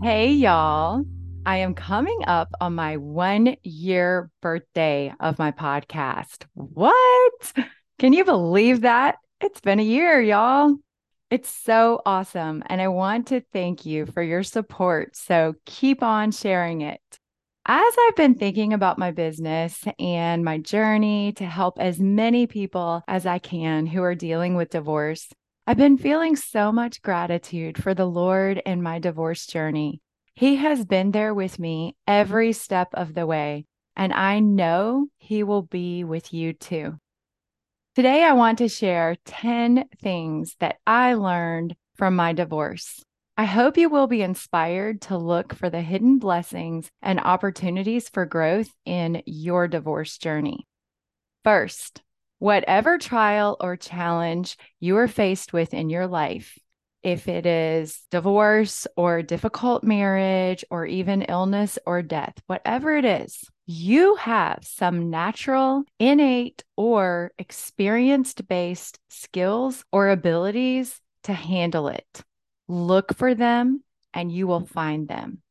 Hey, y'all. I am coming up on my one year birthday of my podcast. What? Can you believe that? It's been a year, y'all. It's so awesome. And I want to thank you for your support. So keep on sharing it. As I've been thinking about my business and my journey to help as many people as I can who are dealing with divorce, I've been feeling so much gratitude for the Lord in my divorce journey. He has been there with me every step of the way, and I know He will be with you too. Today, I want to share 10 things that I learned from my divorce. I hope you will be inspired to look for the hidden blessings and opportunities for growth in your divorce journey. First, whatever trial or challenge you are faced with in your life, if it is divorce or difficult marriage or even illness or death, whatever it is, you have some natural, innate, or experienced based skills or abilities to handle it. Look for them and you will find them.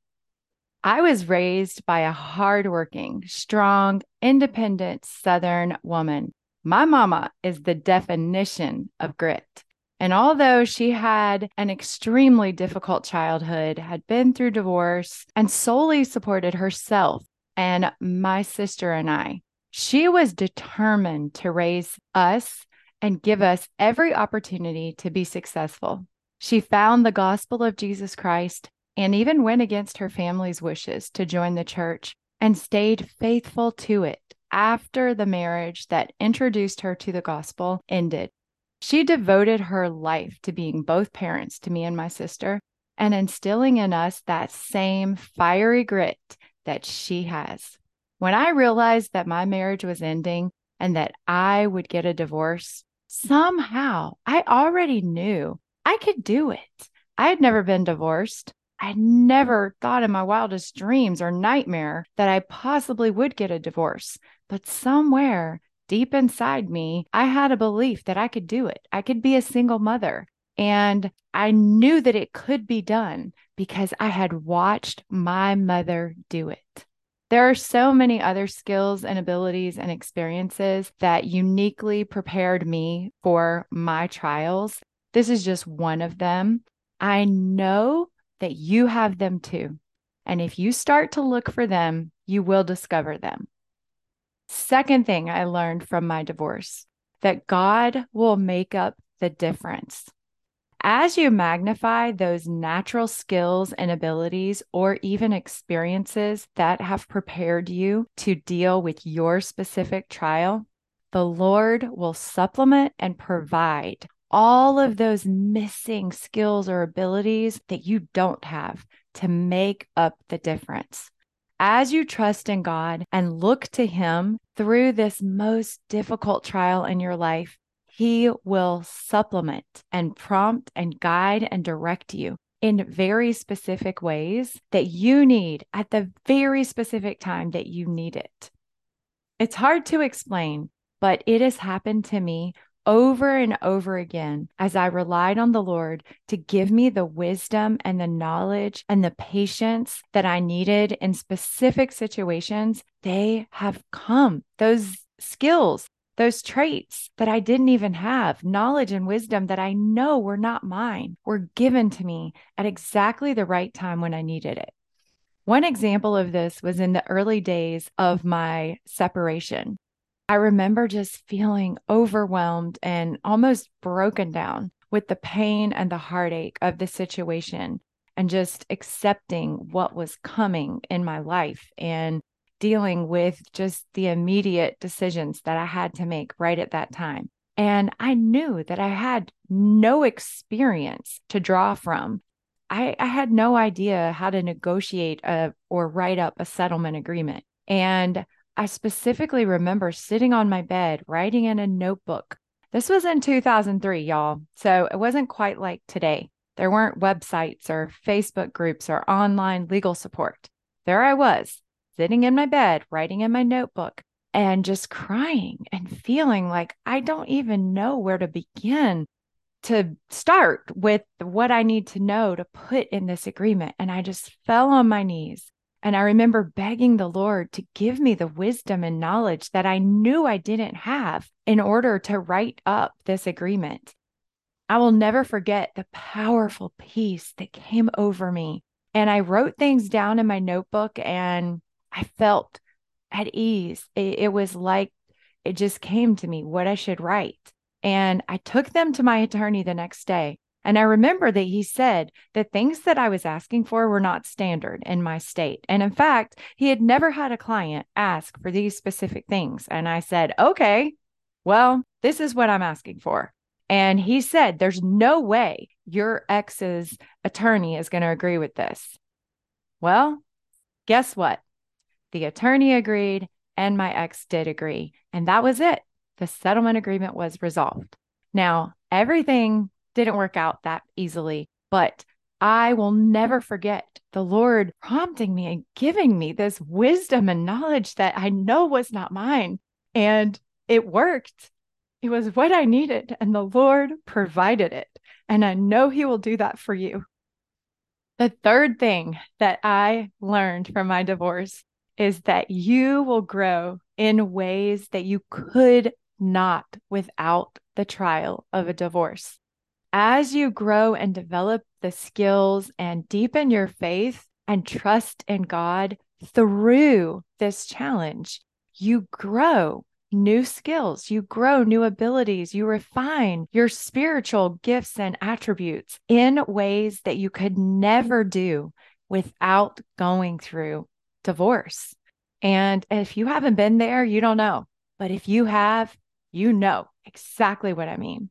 I was raised by a hardworking, strong, independent Southern woman my mama is the definition of grit. And although she had an extremely difficult childhood, had been through divorce, and solely supported herself and my sister and I, she was determined to raise us and give us every opportunity to be successful. She found the gospel of Jesus Christ and even went against her family's wishes to join the church and stayed faithful to it after the marriage that introduced her to the gospel ended. She devoted her life to being both parents to me and my sister and instilling in us that same fiery grit that she has. When I realized that my marriage was ending and that I would get a divorce, somehow I already knew I could do it. I had never been divorced. I never thought in my wildest dreams or nightmare that I possibly would get a divorce. But somewhere deep inside me, I had a belief that I could do it. I could be a single mother. And I knew that it could be done because I had watched my mother do it. There are so many other skills and abilities and experiences that uniquely prepared me for my trials. This is just one of them. I know that you have them too. And if you start to look for them, you will discover them. Second thing I learned from my divorce that God will make up the difference. As you magnify those natural skills and abilities, or even experiences that have prepared you to deal with your specific trial, the Lord will supplement and provide all of those missing skills or abilities that you don't have to make up the difference as you trust in God and look to Him through this most difficult trial in your life, He will supplement and prompt and guide and direct you in very specific ways that you need at the very specific time that you need it. It's hard to explain, but it has happened to me over and over again as I relied on the Lord to give me the wisdom and the knowledge and the patience that I needed in specific situations. They have come. Those skills, those traits that I didn't even have, knowledge and wisdom that I know were not mine, were given to me at exactly the right time when I needed it. One example of this was in the early days of my separation. I remember just feeling overwhelmed and almost broken down with the pain and the heartache of the situation and just accepting what was coming in my life and dealing with just the immediate decisions that I had to make right at that time. And I knew that I had no experience to draw from. I, I had no idea how to negotiate a, or write up a settlement agreement. And I specifically remember sitting on my bed, writing in a notebook. This was in 2003, y'all. So it wasn't quite like today. There weren't websites or Facebook groups or online legal support. There I was, sitting in my bed, writing in my notebook, and just crying and feeling like I don't even know where to begin to start with what I need to know to put in this agreement. And I just fell on my knees. And I remember begging the Lord to give me the wisdom and knowledge that I knew I didn't have in order to write up this agreement. I will never forget the powerful peace that came over me. And I wrote things down in my notebook and I felt at ease. It, it was like it just came to me what I should write. And I took them to my attorney the next day. And I remember that he said the things that I was asking for were not standard in my state. And in fact, he had never had a client ask for these specific things. And I said, okay, well, this is what I'm asking for. And he said, there's no way your ex's attorney is going to agree with this. Well, guess what? The attorney agreed, and my ex did agree. And that was it. The settlement agreement was resolved. Now, everything didn't work out that easily, but I will never forget the Lord prompting me and giving me this wisdom and knowledge that I know was not mine. And it worked. It was what I needed, and the Lord provided it. And I know He will do that for you. The third thing that I learned from my divorce is that you will grow in ways that you could not without the trial of a divorce. As you grow and develop the skills and deepen your faith and trust in God through this challenge, you grow new skills, you grow new abilities, you refine your spiritual gifts and attributes in ways that you could never do without going through divorce. And if you haven't been there, you don't know. But if you have, you know exactly what I mean.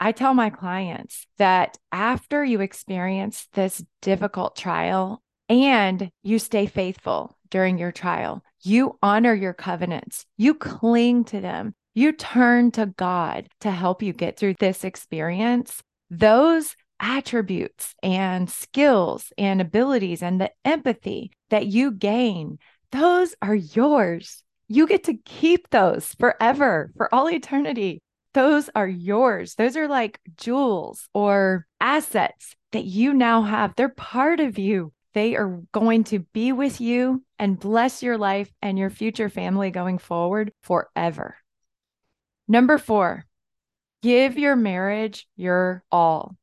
I tell my clients that after you experience this difficult trial and you stay faithful during your trial, you honor your covenants, you cling to them, you turn to God to help you get through this experience. Those attributes and skills and abilities and the empathy that you gain, those are yours. You get to keep those forever, for all eternity. Those are yours. Those are like jewels or assets that you now have. They're part of you. They are going to be with you and bless your life and your future family going forward forever. Number four, give your marriage your all.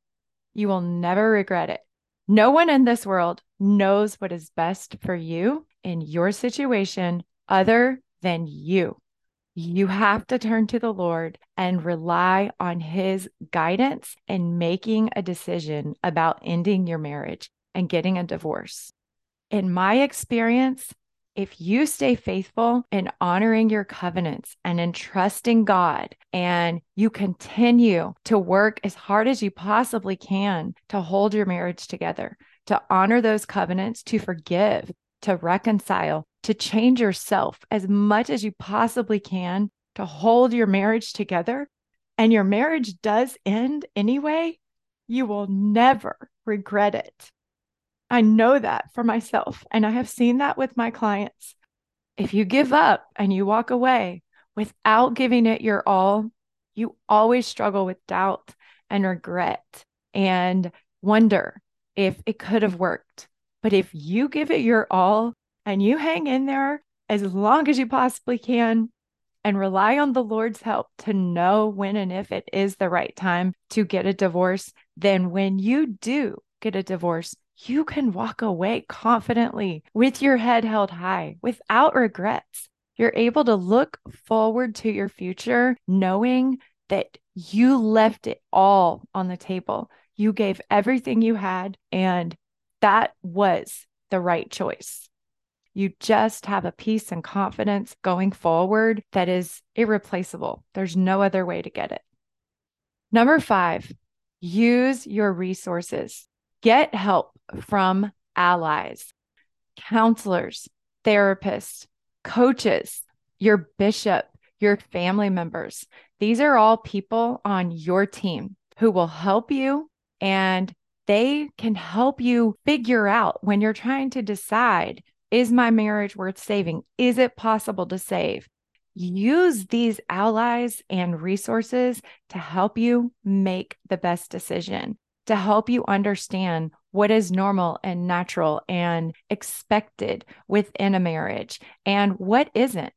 You will never regret it. No one in this world knows what is best for you in your situation other than you. You have to turn to the Lord and rely on His guidance in making a decision about ending your marriage and getting a divorce. In my experience, if you stay faithful in honoring your covenants and in trusting God, and you continue to work as hard as you possibly can to hold your marriage together, to honor those covenants, to forgive, to reconcile, to change yourself as much as you possibly can to hold your marriage together, and your marriage does end anyway, you will never regret it. I know that for myself, and I have seen that with my clients. If you give up and you walk away without giving it your all, you always struggle with doubt and regret and wonder if it could have worked. But if you give it your all and you hang in there as long as you possibly can and rely on the Lord's help to know when and if it is the right time to get a divorce, then when you do get a divorce, you can walk away confidently with your head held high without regrets. You're able to look forward to your future knowing that you left it all on the table. You gave everything you had, and that was the right choice. You just have a peace and confidence going forward that is irreplaceable. There's no other way to get it. Number five, use your resources. Get help from allies, counselors, therapists, coaches, your bishop, your family members. These are all people on your team who will help you and they can help you figure out when you're trying to decide is my marriage worth saving? Is it possible to save? Use these allies and resources to help you make the best decision, to help you understand what is normal and natural and expected within a marriage and what isn't.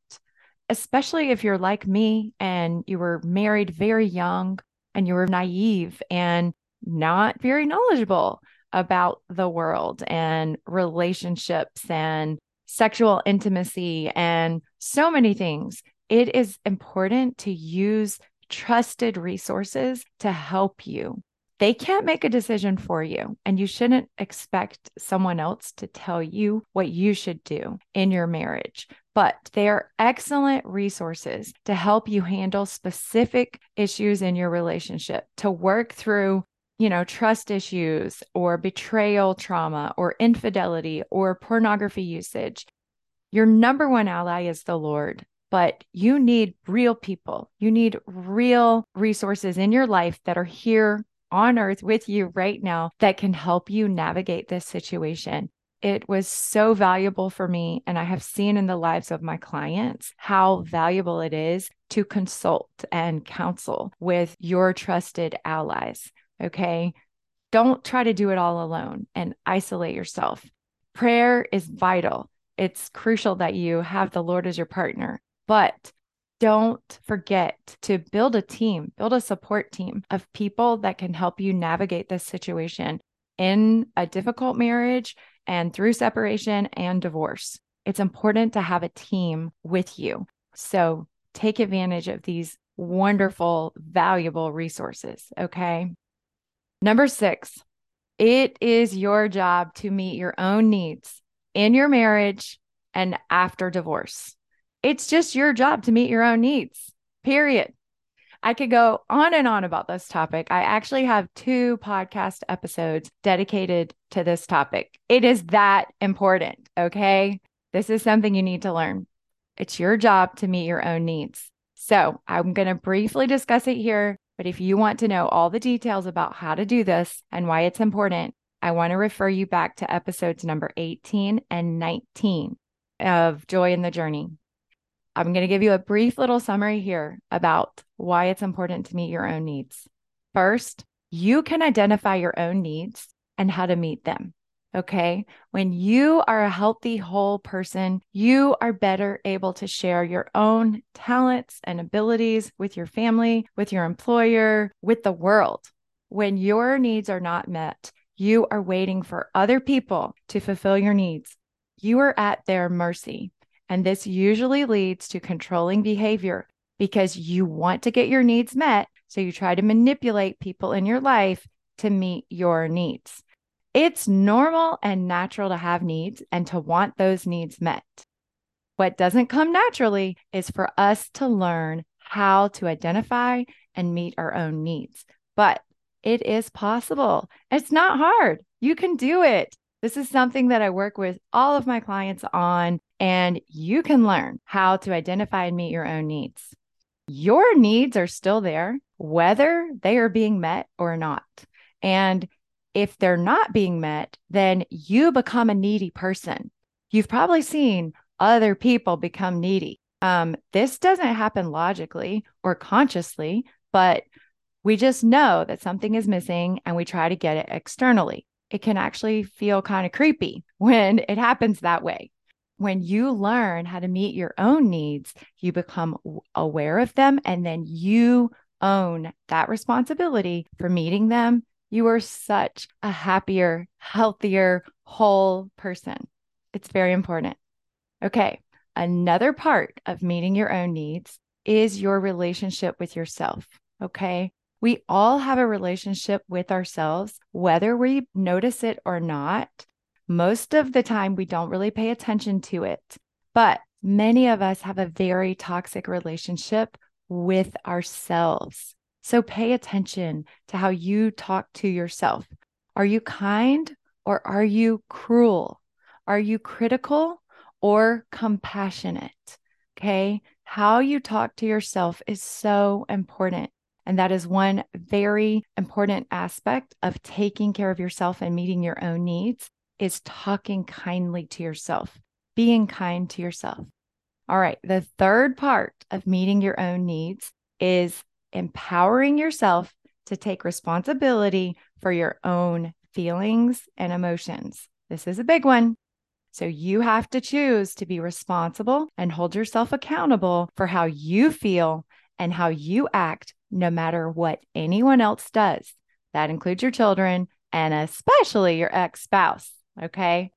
Especially if you're like me and you were married very young and you were naive and not very knowledgeable about the world and relationships and sexual intimacy and so many things. It is important to use trusted resources to help you. They can't make a decision for you, and you shouldn't expect someone else to tell you what you should do in your marriage. But they are excellent resources to help you handle specific issues in your relationship, to work through you know, trust issues or betrayal trauma or infidelity or pornography usage, your number one ally is the Lord. But you need real people. You need real resources in your life that are here on earth with you right now that can help you navigate this situation. It was so valuable for me. And I have seen in the lives of my clients how valuable it is to consult and counsel with your trusted allies. Okay. Don't try to do it all alone and isolate yourself. Prayer is vital. It's crucial that you have the Lord as your partner, but don't forget to build a team, build a support team of people that can help you navigate this situation in a difficult marriage and through separation and divorce. It's important to have a team with you. So take advantage of these wonderful, valuable resources. Okay. Number six, it is your job to meet your own needs in your marriage and after divorce. It's just your job to meet your own needs, period. I could go on and on about this topic. I actually have two podcast episodes dedicated to this topic. It is that important. Okay. This is something you need to learn. It's your job to meet your own needs. So I'm going to briefly discuss it here but if you want to know all the details about how to do this and why it's important, I want to refer you back to episodes number 18 and 19 of Joy in the Journey. I'm going to give you a brief little summary here about why it's important to meet your own needs. First, you can identify your own needs and how to meet them. Okay. When you are a healthy, whole person, you are better able to share your own talents and abilities with your family, with your employer, with the world. When your needs are not met, you are waiting for other people to fulfill your needs. You are at their mercy. And this usually leads to controlling behavior because you want to get your needs met. So you try to manipulate people in your life to meet your needs. It's normal and natural to have needs and to want those needs met. What doesn't come naturally is for us to learn how to identify and meet our own needs. But it is possible. It's not hard. You can do it. This is something that I work with all of my clients on, and you can learn how to identify and meet your own needs. Your needs are still there, whether they are being met or not. And if they're not being met, then you become a needy person. You've probably seen other people become needy. Um, this doesn't happen logically or consciously, but we just know that something is missing and we try to get it externally. It can actually feel kind of creepy when it happens that way. When you learn how to meet your own needs, you become aware of them and then you own that responsibility for meeting them you are such a happier, healthier, whole person. It's very important. Okay. Another part of meeting your own needs is your relationship with yourself. Okay. We all have a relationship with ourselves, whether we notice it or not. Most of the time, we don't really pay attention to it. But many of us have a very toxic relationship with ourselves. So pay attention to how you talk to yourself. Are you kind or are you cruel? Are you critical or compassionate? Okay. How you talk to yourself is so important. And that is one very important aspect of taking care of yourself and meeting your own needs is talking kindly to yourself, being kind to yourself. All right. The third part of meeting your own needs is empowering yourself to take responsibility for your own feelings and emotions. This is a big one. So you have to choose to be responsible and hold yourself accountable for how you feel and how you act, no matter what anyone else does. That includes your children and especially your ex spouse. Okay.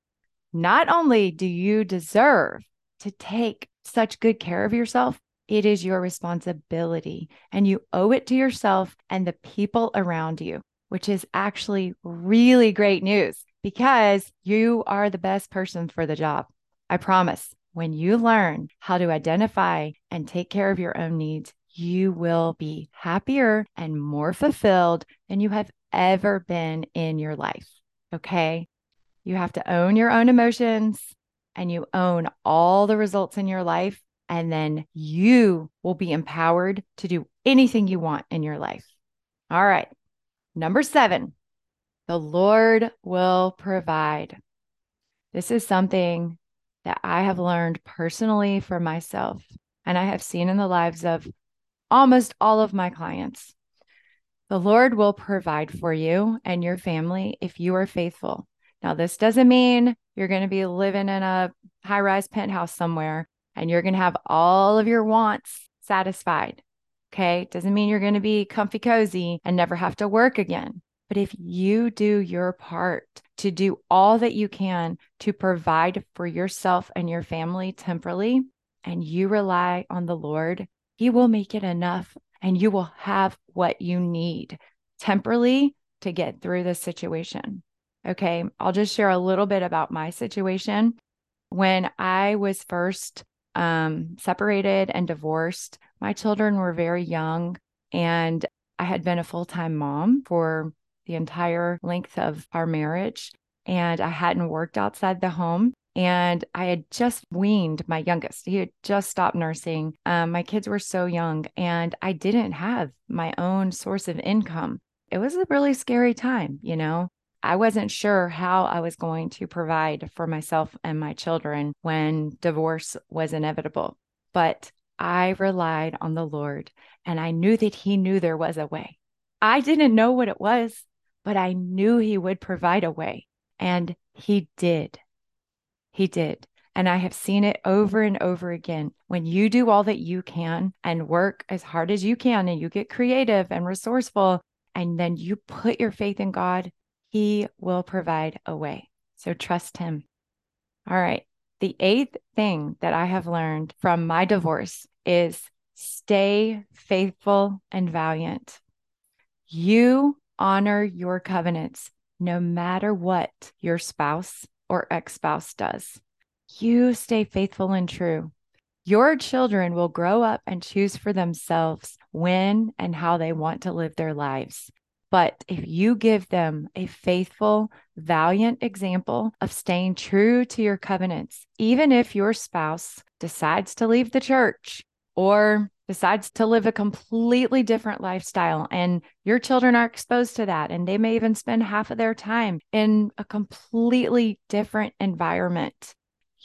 Not only do you deserve to take such good care of yourself, it is your responsibility and you owe it to yourself and the people around you, which is actually really great news because you are the best person for the job. I promise. When you learn how to identify and take care of your own needs, you will be happier and more fulfilled than you have ever been in your life. Okay. You have to own your own emotions and you own all the results in your life. And then you will be empowered to do anything you want in your life. All right. Number seven, the Lord will provide. This is something that I have learned personally for myself, and I have seen in the lives of almost all of my clients. The Lord will provide for you and your family if you are faithful. Now, this doesn't mean you're going to be living in a high rise penthouse somewhere and you're going to have all of your wants satisfied. Okay. Doesn't mean you're going to be comfy cozy and never have to work again. But if you do your part to do all that you can to provide for yourself and your family temporally, and you rely on the Lord, He will make it enough and you will have what you need temporally to get through this situation. Okay. I'll just share a little bit about my situation. When I was first um, separated and divorced, my children were very young, and I had been a full time mom for the entire length of our marriage. And I hadn't worked outside the home. And I had just weaned my youngest. He had just stopped nursing. Um, my kids were so young, and I didn't have my own source of income. It was a really scary time, you know. I wasn't sure how I was going to provide for myself and my children when divorce was inevitable. But I relied on the Lord and I knew that He knew there was a way. I didn't know what it was, but I knew He would provide a way. And He did. He did. And I have seen it over and over again. When you do all that you can and work as hard as you can, and you get creative and resourceful, and then you put your faith in God, he will provide a way. So trust Him. All right. The eighth thing that I have learned from my divorce is stay faithful and valiant. You honor your covenants no matter what your spouse or ex spouse does. You stay faithful and true. Your children will grow up and choose for themselves when and how they want to live their lives. But if you give them a faithful, valiant example of staying true to your covenants, even if your spouse decides to leave the church or decides to live a completely different lifestyle and your children are exposed to that and they may even spend half of their time in a completely different environment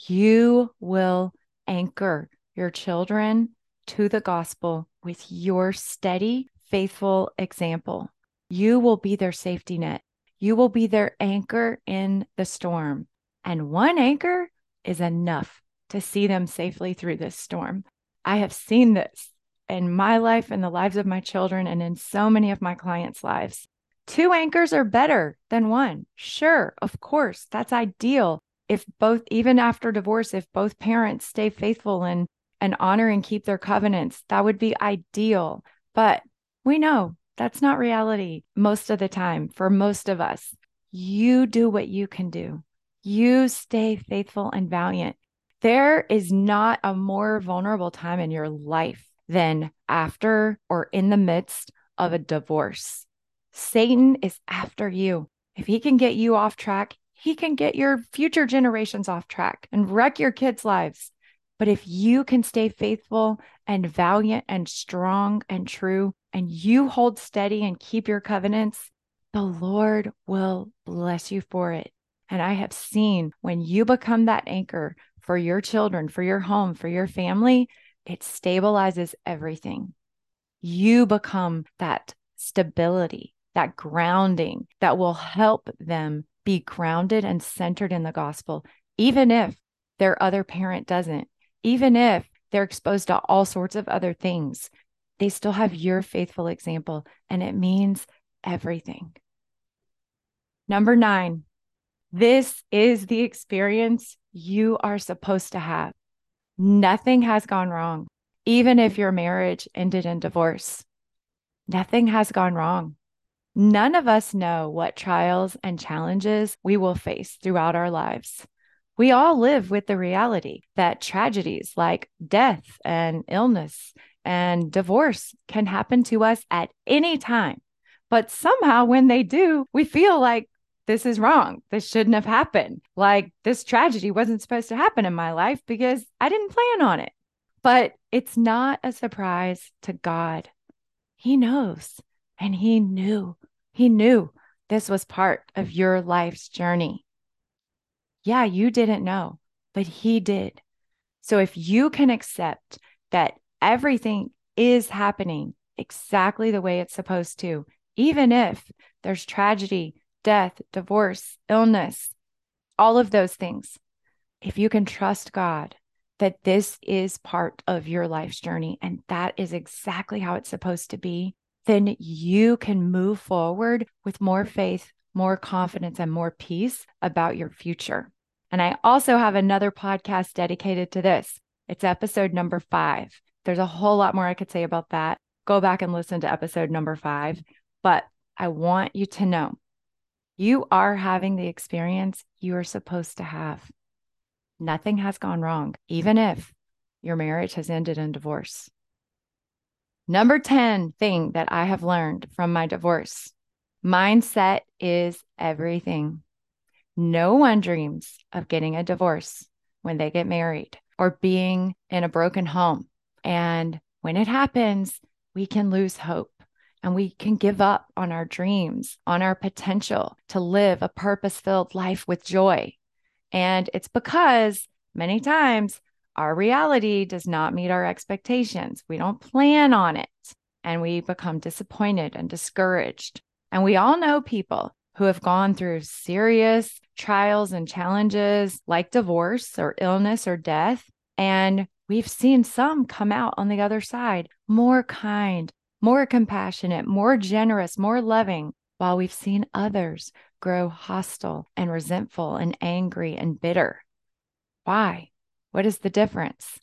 you will anchor your children to the gospel with your steady faithful example you will be their safety net. You will be their anchor in the storm. And one anchor is enough to see them safely through this storm. I have seen this in my life, in the lives of my children, and in so many of my clients' lives. Two anchors are better than one. Sure, of course, that's ideal. If both, even after divorce, if both parents stay faithful and, and honor and keep their covenants, that would be ideal. But we know that's not reality most of the time for most of us. You do what you can do. You stay faithful and valiant. There is not a more vulnerable time in your life than after or in the midst of a divorce. Satan is after you. If he can get you off track, he can get your future generations off track and wreck your kids' lives. But if you can stay faithful and valiant and strong and true, and you hold steady and keep your covenants, the Lord will bless you for it. And I have seen when you become that anchor for your children, for your home, for your family, it stabilizes everything. You become that stability, that grounding that will help them be grounded and centered in the gospel, even if their other parent doesn't, even if they're exposed to all sorts of other things they still have your faithful example, and it means everything. Number nine, this is the experience you are supposed to have. Nothing has gone wrong, even if your marriage ended in divorce. Nothing has gone wrong. None of us know what trials and challenges we will face throughout our lives. We all live with the reality that tragedies like death and illness and divorce can happen to us at any time. But somehow, when they do, we feel like this is wrong. This shouldn't have happened. Like this tragedy wasn't supposed to happen in my life because I didn't plan on it. But it's not a surprise to God. He knows and He knew. He knew this was part of your life's journey. Yeah, you didn't know, but He did. So if you can accept that everything is happening exactly the way it's supposed to, even if there's tragedy, death, divorce, illness, all of those things. If you can trust God that this is part of your life's journey and that is exactly how it's supposed to be, then you can move forward with more faith, more confidence, and more peace about your future. And I also have another podcast dedicated to this. It's episode number five. There's a whole lot more I could say about that. Go back and listen to episode number five. But I want you to know you are having the experience you are supposed to have. Nothing has gone wrong, even if your marriage has ended in divorce. Number 10 thing that I have learned from my divorce mindset is everything. No one dreams of getting a divorce when they get married or being in a broken home and when it happens, we can lose hope and we can give up on our dreams, on our potential to live a purpose filled life with joy. And it's because many times our reality does not meet our expectations. We don't plan on it and we become disappointed and discouraged. And we all know people who have gone through serious trials and challenges like divorce or illness or death. And we've seen some come out on the other side more kind, more compassionate, more generous, more loving, while we've seen others grow hostile and resentful and angry and bitter. Why? What is the difference?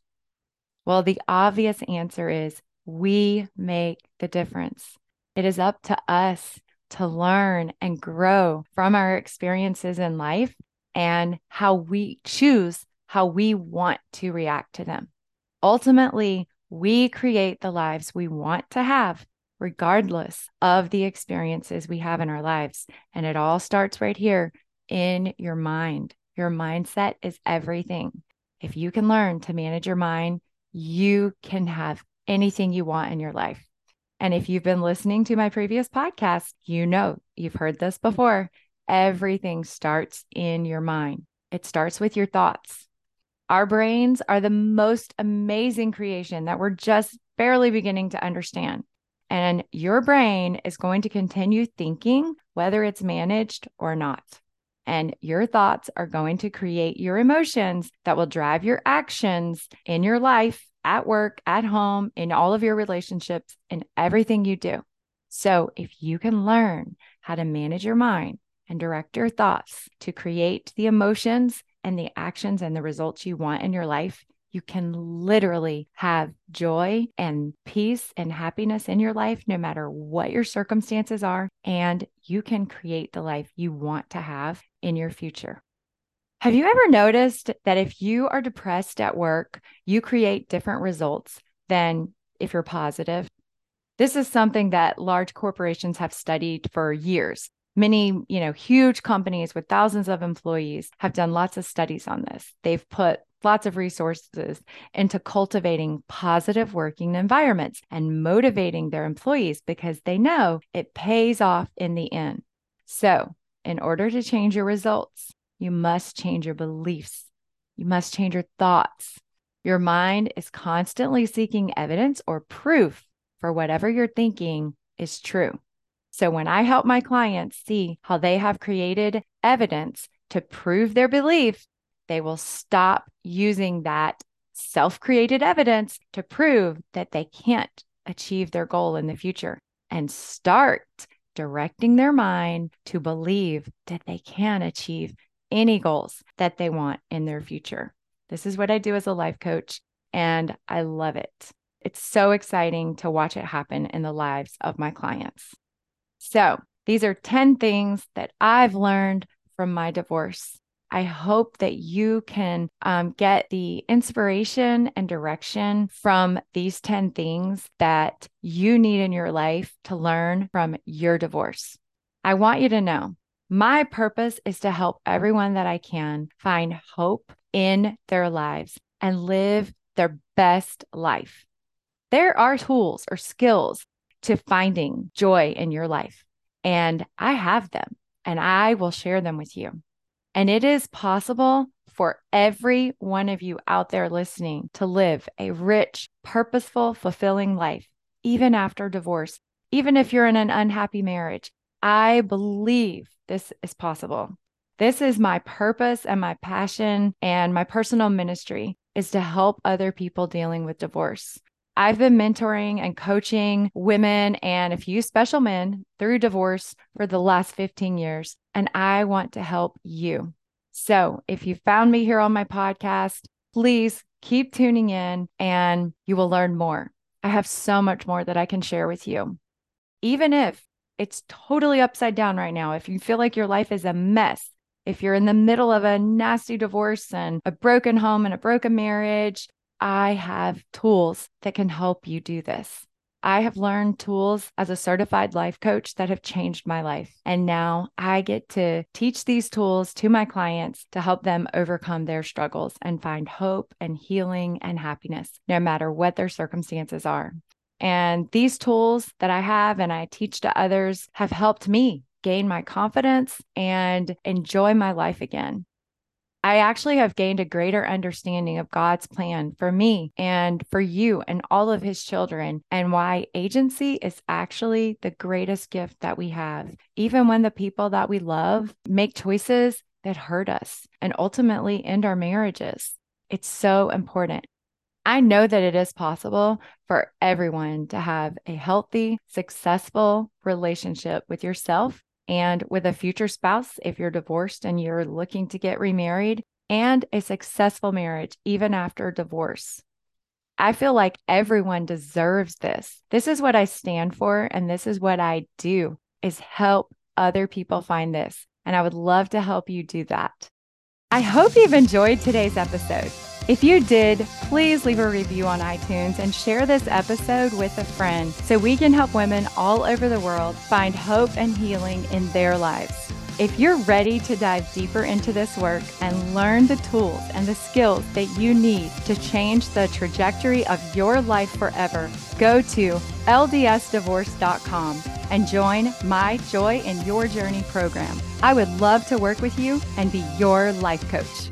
Well, the obvious answer is we make the difference. It is up to us to learn and grow from our experiences in life and how we choose how we want to react to them. Ultimately, we create the lives we want to have, regardless of the experiences we have in our lives. And it all starts right here in your mind. Your mindset is everything. If you can learn to manage your mind, you can have anything you want in your life. And if you've been listening to my previous podcast, you know you've heard this before. Everything starts in your mind, it starts with your thoughts. Our brains are the most amazing creation that we're just barely beginning to understand. And your brain is going to continue thinking, whether it's managed or not. And your thoughts are going to create your emotions that will drive your actions in your life, at work, at home, in all of your relationships, in everything you do. So, if you can learn how to manage your mind and direct your thoughts to create the emotions and the actions and the results you want in your life, you can literally have joy and peace and happiness in your life, no matter what your circumstances are. And you can create the life you want to have in your future. Have you ever noticed that if you are depressed at work, you create different results than if you're positive? This is something that large corporations have studied for years. Many, you know, huge companies with thousands of employees have done lots of studies on this. They've put lots of resources into cultivating positive working environments and motivating their employees because they know it pays off in the end. So, in order to change your results, you must change your beliefs. You must change your thoughts. Your mind is constantly seeking evidence or proof for whatever you're thinking is true. So when I help my clients see how they have created evidence to prove their belief, they will stop using that self created evidence to prove that they can't achieve their goal in the future and start directing their mind to believe that they can achieve any goals that they want in their future. This is what I do as a life coach, and I love it. It's so exciting to watch it happen in the lives of my clients. So, these are 10 things that I've learned from my divorce. I hope that you can um, get the inspiration and direction from these 10 things that you need in your life to learn from your divorce. I want you to know my purpose is to help everyone that I can find hope in their lives and live their best life. There are tools or skills to finding joy in your life, and I have them and I will share them with you. And it is possible for every one of you out there listening to live a rich, purposeful, fulfilling life, even after divorce, even if you're in an unhappy marriage. I believe this is possible. This is my purpose and my passion and my personal ministry is to help other people dealing with divorce. I've been mentoring and coaching women and a few special men through divorce for the last 15 years, and I want to help you. So if you found me here on my podcast, please keep tuning in and you will learn more. I have so much more that I can share with you. Even if it's totally upside down right now, if you feel like your life is a mess, if you're in the middle of a nasty divorce and a broken home and a broken marriage, I have tools that can help you do this. I have learned tools as a certified life coach that have changed my life. And now I get to teach these tools to my clients to help them overcome their struggles and find hope and healing and happiness, no matter what their circumstances are. And these tools that I have and I teach to others have helped me gain my confidence and enjoy my life again. I actually have gained a greater understanding of God's plan for me and for you and all of his children, and why agency is actually the greatest gift that we have, even when the people that we love make choices that hurt us and ultimately end our marriages. It's so important. I know that it is possible for everyone to have a healthy, successful relationship with yourself and with a future spouse if you're divorced and you're looking to get remarried, and a successful marriage even after divorce. I feel like everyone deserves this. This is what I stand for and this is what I do is help other people find this. And I would love to help you do that. I hope you've enjoyed today's episode. If you did, please leave a review on iTunes and share this episode with a friend so we can help women all over the world find hope and healing in their lives. If you're ready to dive deeper into this work and learn the tools and the skills that you need to change the trajectory of your life forever, go to ldsdivorce.com and join my Joy in Your Journey program. I would love to work with you and be your life coach.